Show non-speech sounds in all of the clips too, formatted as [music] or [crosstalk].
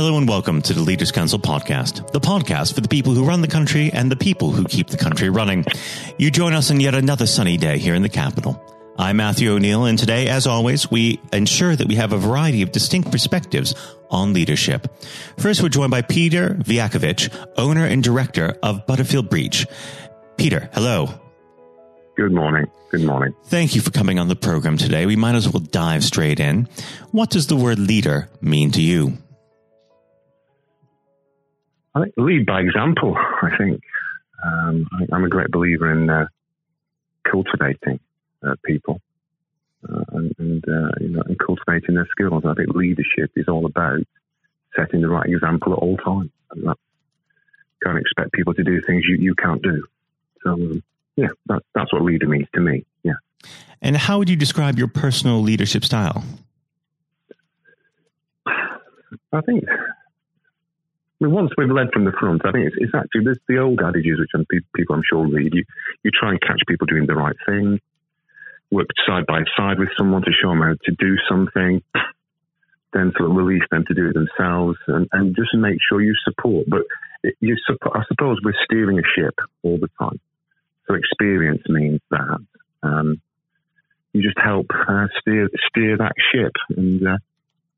Hello and welcome to the Leaders Council podcast, the podcast for the people who run the country and the people who keep the country running. You join us on yet another sunny day here in the capital. I'm Matthew O'Neill, and today, as always, we ensure that we have a variety of distinct perspectives on leadership. First, we're joined by Peter Vujakovic, owner and director of Butfield Breach. Peter, hello. Good morning. Good morning. Thank you for coming on the program today. We might as well dive straight in. What does the word leader mean to you? I think lead by example. I think um, I, am a great believer in uh, cultivating uh, people uh, and, and uh, you know, and cultivating their skills. I think leadership is all about setting the right example at all times. And that, can't expect people to do things you, you can't do. So um, yeah, that, that's what leader means to me. Yeah. And how would you describe your personal leadership style? I think I mean, once we've led from the front, I think it's, it's actually the old adages which people I'm sure read. You you try and catch people doing the right thing, work side by side with someone to show them how to do something, then sort of release them to do it themselves, and, and just make sure you support. But you I suppose we're steering a ship all the time, so experience means that um, you just help uh, steer steer that ship and. Uh,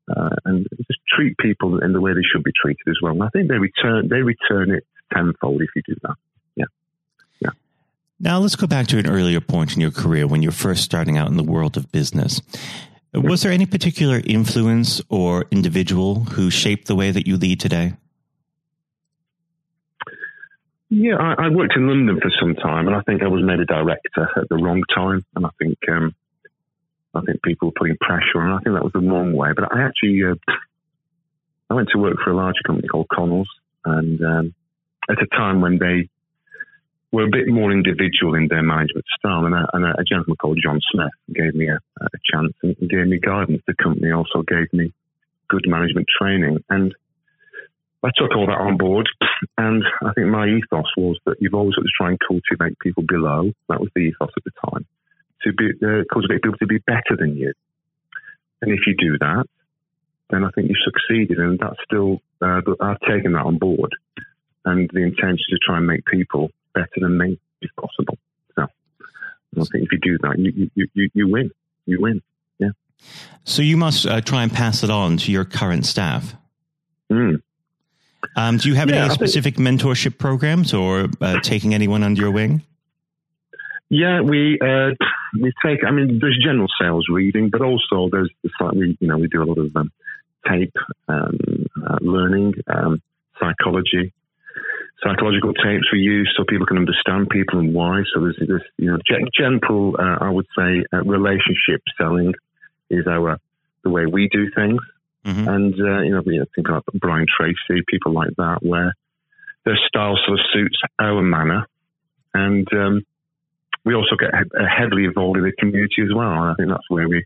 uh, and just treat people in the way they should be treated as well. And I think they return they return it tenfold if you do that. Yeah, yeah. Now let's go back to an earlier point in your career when you're first starting out in the world of business. Was there any particular influence or individual who shaped the way that you lead today? Yeah, I, I, worked in London for some time, and I think I was made a director at the wrong time. And I think um, I think people were putting pressure on. I think that was the wrong way. But I actually, uh, I went to work for a large company called Connells, and um, at a time when they were a bit more individual in their management style, and a, and a gentleman called John Smith gave me a, a chance and gave me guidance. The company also gave me good management training, and I took all that on board. And I think my ethos was that you've always got to try and cultivate people below. That was the ethos at the time to be uh, cultivate people to be better than you. And if you do that, then I think you've succeeded. And that's still, uh, I've taken that on board. And the intention to try and make people better than me if possible. So I think if you do that, you, you, you, you win. You win. Yeah. So you must uh, try and pass it on to your current staff. Mm. Um, do you have yeah, any specific think, mentorship programs or uh, taking anyone under your wing? Yeah, we uh, we take. I mean, there's general sales reading, but also there's the we you know we do a lot of um, tape um, uh, learning, um, psychology, psychological tapes we use so people can understand people and why. So there's this you know gentle, uh, I would say, uh, relationship selling is our the way we do things. Mm-hmm. And uh, you know, we think about Brian Tracy, people like that, where their style sort of suits our manner, and um, we also get heavily involved in the community as well. And I think that's where we,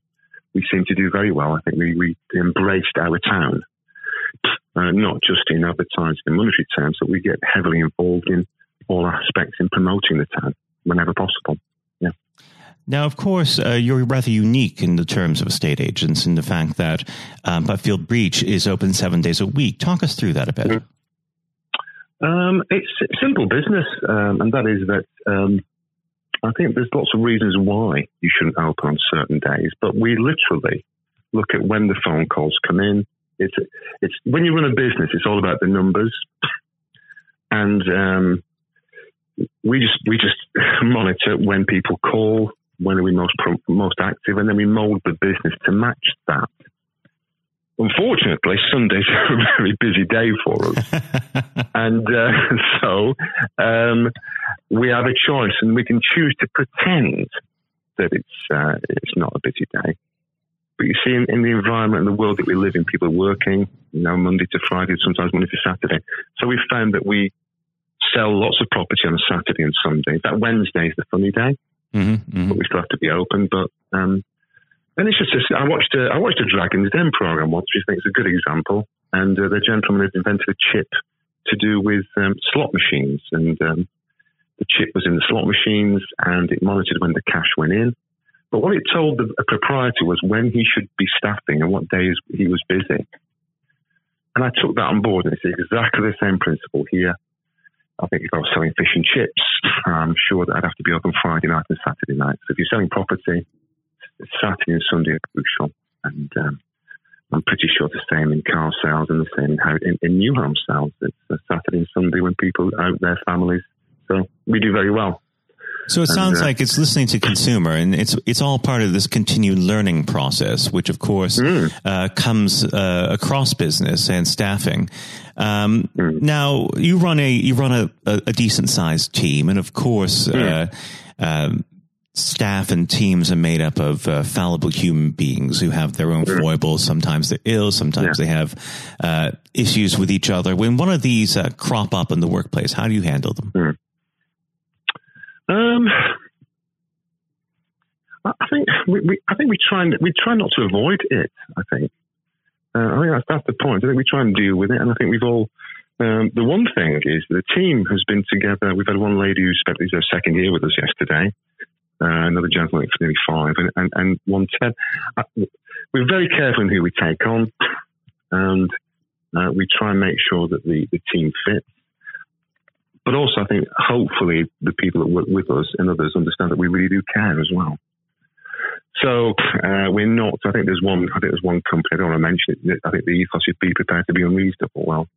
we seem to do very well. I think we, we embraced our town, uh, not just in advertising and monetary terms, but we get heavily involved in all aspects in promoting the town whenever possible. Yeah. Now, of course, uh, you're rather unique in the terms of estate agents in the fact that um, Butfield Breach is open seven days a week. Talk us through that a bit. Um, it's simple business, um, and that is that um, I think there's lots of reasons why you shouldn't open on certain days, but we literally look at when the phone calls come in. It's it's when you run a business, it's all about the numbers, and um, we just we just [laughs] monitor when people call, when are we most most active, and then we mold the business to match that. Unfortunately, Sunday's are [laughs] a very busy day for us, [laughs] and uh, so um, we have a choice, and we can choose to pretend that it's uh, it's not a busy day. But you see, in, in, the environment and the world that we live in, people are working, you know, Monday to Friday, sometimes Monday to Saturday. So we found that we sell lots of property on a Saturday and Sunday. That Wednesday is the funny day, mm-hmm, mm-hmm. but we still have to be open. But um, and it's just, I watched a, I watched a Dragon's Den program once, which I think is a good example. And uh, the gentleman had invented a chip to do with um, slot machines, and um, the chip was in the slot machines and it monitored when the cash went in. But what it told the proprietor was when he should be staffing and what days he was busy. And I took that on board, and it's exactly the same principle here. I think if I was selling fish and chips, I'm sure that I'd have to be open Friday night and Saturday night. So if you're selling property, Saturday and Sunday are crucial. And um, I'm pretty sure the same in car sales and the same in, in, in new home sales. It's Saturday and Sunday when people out their families. So we do very well. So it sounds and, uh, like it's listening to consumer, and it's it's all part of this continued learning process, which of course mm. uh, comes uh, across business and staffing. Um, mm. Now you run a you run a, a, a decent sized team, and of course. Mm. Um, staff and teams are made up of uh, fallible human beings who have their own foibles. Sometimes they're ill. Sometimes yeah. they have uh, issues with each other. When one of these uh, crop up in the workplace, how do you handle them? Mm. Um, I think we, we, I think we try and we try not to avoid it. I think. Uh, I think that's, that's the point. I think we try and deal with it, and I think we've all. Um, the one thing is the team has been together. We've had one lady who spent her second year with us yesterday. Uh, another gentleman for nearly five, and, and, and one ten. Uh, we're very careful in who we take on, and uh, we try and make sure that the, the team fits. But also, I think hopefully the people that work with us and others understand that we really do care as well. So uh, we're not. I think there's one. I think there's one company. I don't want to mention it. I think the ethos is be prepared to be unreasonable. Well,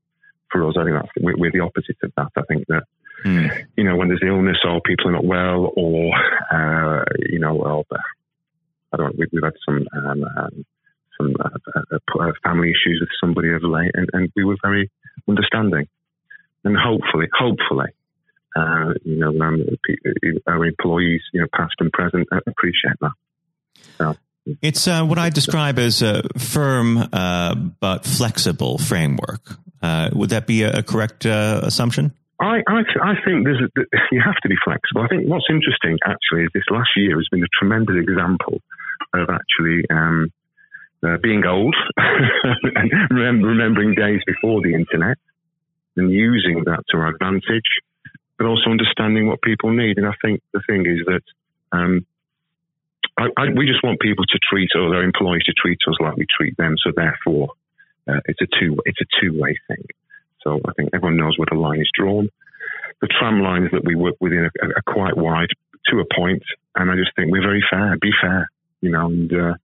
for us, I think that's we're, we're the opposite of that. I think that mm. you know when there's illness or people are not well or uh, you know, well, I don't. We, have had some um, um, some uh, uh, uh, family issues with somebody of late, and, and we were very understanding and hopefully, hopefully, uh, you know, um, our employees, you know, past and present, uh, appreciate that. So, it's uh, what I describe as a firm uh, but flexible framework. Uh, would that be a, a correct uh, assumption? I, I, I, think there's a, you have to be flexible. I think what's interesting actually is this last year has been a tremendous example of actually um, uh, being old [laughs] and remembering days before the internet and using that to our advantage, but also understanding what people need. And I think the thing is that um, I, I, we just want people to treat or their employees to treat us like we treat them. So therefore, uh, it's a two it's a two way thing. So I think everyone knows where the line is drawn. The tram lines that we work within are, are quite wide to a point, and I just think we're very fair. Be fair, you know. And uh,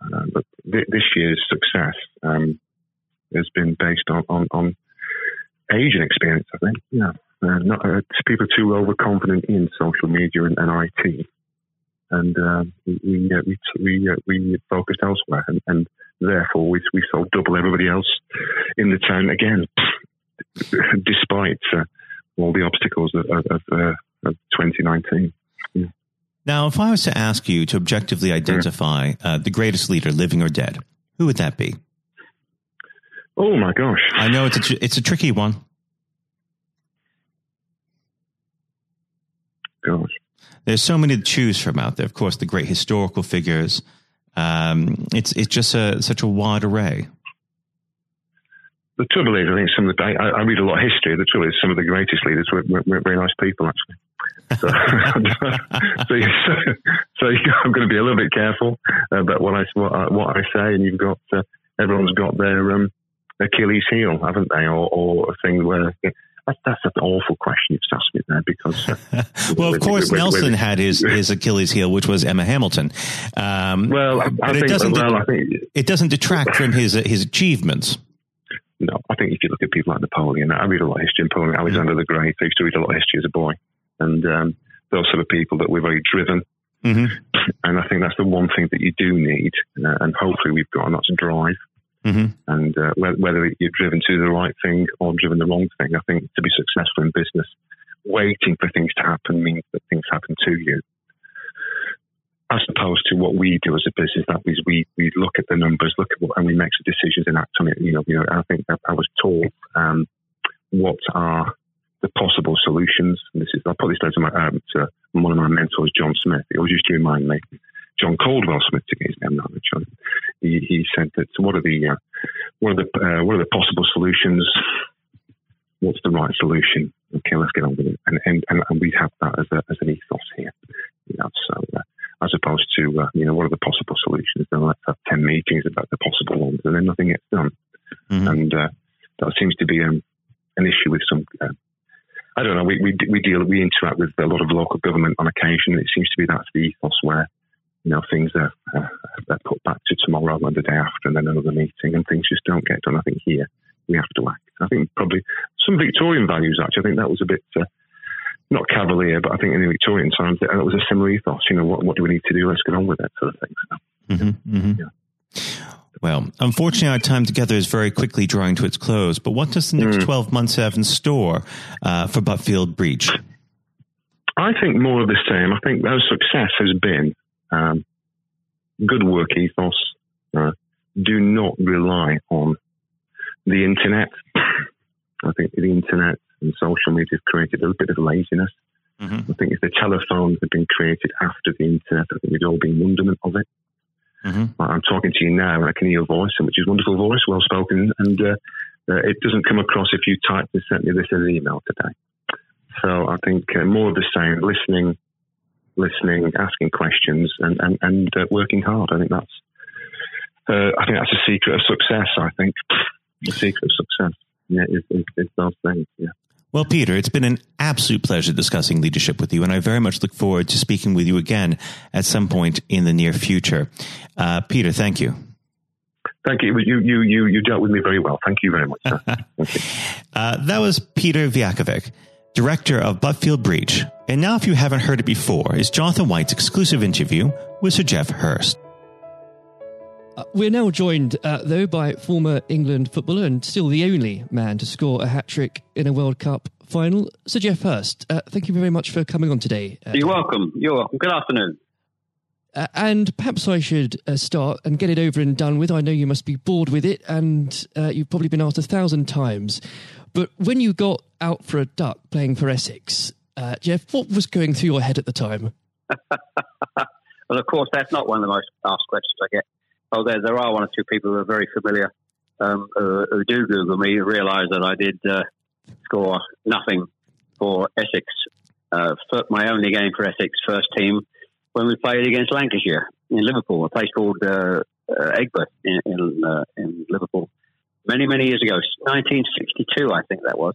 uh, but th- this year's success um, has been based on, on, on Asian experience, I think. Yeah, uh, not uh, people too overconfident in social media and, and IT, and uh, we we uh, we, we, uh, we, focused elsewhere, and, and, therefore we we sold double everybody else in the town again, [laughs] despite uh, all the obstacles of, of, of 2019. Yeah. Now, if I was to ask you to objectively identify the greatest leader, living or dead, who would that be? Oh my gosh! I know it's a it's a tricky one. Gosh, there's so many to choose from out there. Of course, the great historical figures. Um, it's it's just a, such a wide array. The trouble is, I think some of the I, I read a lot of history. The trouble is, some of the greatest leaders were, were, were very nice people, actually. So, [laughs] so, so, so, I'm going to be a little bit careful about what I what I, what I say, and you've got uh, everyone's got their um, Achilles heel, haven't they? Or, or a thing where that's, that's an awful question you've asked me there because. Uh, [laughs] well, of course, with, Nelson with, had his, his Achilles heel, which was Emma Hamilton. Um, well, I, I think, it doesn't. Well, I think, it doesn't detract from his his achievements. No, I think if you look at people like Napoleon, I read a lot of history. In Napoleon, Alexander mm-hmm. the Great. I used to read a lot of history as a boy, and um, those sort of people that were very driven. Mm-hmm. And I think that's the one thing that you do need, uh, and hopefully we've got, and that's drive. Mm-hmm. And uh, whether you're driven to the right thing or driven the wrong thing, I think to be successful in business, waiting for things to happen means that things happen to you. As opposed to what we do as a business, that is we, we look at the numbers, look at what, and we make some decisions and act on it. You know, you know, I think I was taught um, what are the possible solutions. And this is I put this down to, my, um, to one of my mentors, John Smith. He always used to remind me John Caldwell Smith to get his name not John. He, he said that what are the uh, what are the uh, what are the possible solutions? What's the right solution? Okay, let's get on with it. And and, and we have that as, a, as an ethos here. You know, so uh, as opposed to uh, you know what are the possible solutions? Then let's have ten meetings about the possible ones, and then nothing gets done. Mm-hmm. And uh, that seems to be um, an issue with some. Uh, I don't know. We, we we deal we interact with a lot of local government on occasion. It seems to be that's the ethos where you know things are, uh, are put back to tomorrow and the day after, and then another meeting, and things just don't get done. I think here we have to act. I think probably some Victorian values actually. I think that was a bit. Uh, not cavalier, but I think in the Victorian times it was a similar ethos. You know, what, what do we need to do? Let's get on with it, sort of thing. So, mm-hmm, mm-hmm. Yeah. Well, unfortunately, our time together is very quickly drawing to its close. But what does the next mm. 12 months have in store uh, for Butfield Breach? I think more of the same. I think our success has been um, good work ethos. Uh, do not rely on the internet. I think the internet and social media have created a bit of laziness. Mm-hmm. I think if the telephones had been created after the internet, I think we'd all be in wonderment of it. Mm-hmm. I'm talking to you now, and I can hear your voice, which is wonderful voice, well spoken, and uh, uh, it doesn't come across if you typed and sent me this as an email today. So I think uh, more of the same, listening, listening, asking questions, and and, and uh, working hard. I think that's uh, I think that's a secret of success. I think the secret of success, yeah, is, is, is those things. Yeah. Well, Peter, it's been an absolute pleasure discussing leadership with you, and I very much look forward to speaking with you again at some point in the near future. Uh, Peter, thank you. Thank you. You, you, you, you dealt with me very well. Thank you very much. [laughs] uh, that was Peter Vujakovic, director of Butfield Breach. And now, if you haven't heard it before, is Jonathan White's exclusive interview with Sir Geoff Hurst. Uh, we're now joined, uh, though, by former England footballer and still the only man to score a hat trick in a World Cup final, Sir Geoff Hurst. Uh, thank you very much for coming on today. Uh, You're welcome. You're welcome. Good afternoon. Uh, and perhaps I should uh, start and get it over and done with. I know you must be bored with it, and you've probably been asked a thousand times. But when you got out for a duck playing for Essex, Geoff, what was going through your head at the time? [laughs] well, of course, that's not one of the most asked questions I get oh, there, are one or two people who are very familiar um, who, who, do Google me realise that I did uh, score nothing for Essex. Uh, my only game for Essex first team when we played against Lancashire in Liverpool, a place called uh, uh Aigburth in in, uh, in, Liverpool, many many years ago, 1962, I think that was.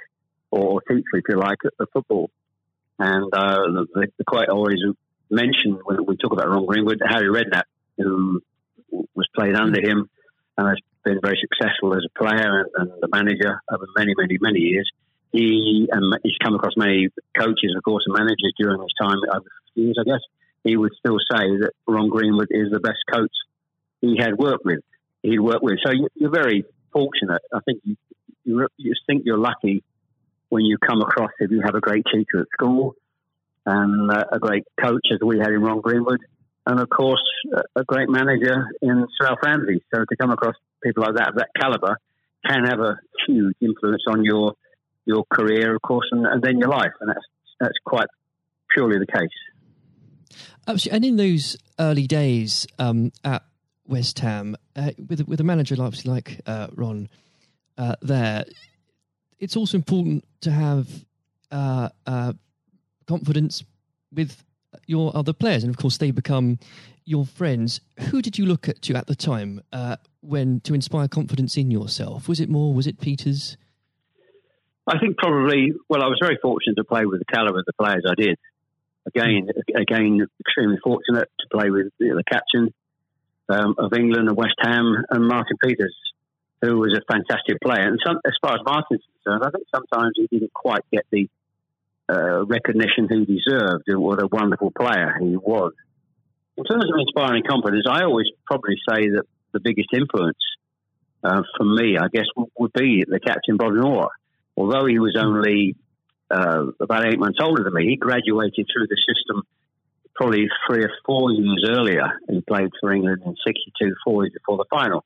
or teacher, if you like, of football. And uh, the, the quite always mention when we talk about Ron Greenwood, Harry Redknapp, who was played under him and has been very successful as a player and, and the manager over many, many, many years. He um, he's come across many coaches, of course, and managers during his time over years, I guess. He would still say that Ron Greenwood is the best coach he had worked with. He'd worked with. So you're very fortunate. I think you, you, you think you're lucky when you come across if you have a great teacher at school and uh, a great coach as we had in Ron Greenwood and of course a great manager in Sir Alf Ramsey. So to come across people like that of that caliber can have a huge influence on your your career, of course, and, and then your life, and that's that's quite purely the case. Absolutely. And in those early days um, at West Ham, uh, with with a manager obviously like uh, Ron uh, there, it's also important to have uh, uh, confidence with your other players, and of course they become your friends. Who did you look at to at the time uh, when to inspire confidence in yourself? Was it more? Was it Peters? I think probably. Well, I was very fortunate to play with the caliber of the players I did. Again, again, extremely fortunate to play with you know, the captain um, of England and West Ham and Martin Peters. Who was a fantastic player. And some, as far as Martin's concerned, I think sometimes he didn't quite get the uh, recognition he deserved or what a wonderful player he was. In terms of inspiring confidence, I always probably say that the biggest influence uh, for me, I guess, would, be the captain Bobby Moore. Although he was only uh, about eight months older than me, he graduated through the system probably three or four years earlier. He played for England in 62, four years before the final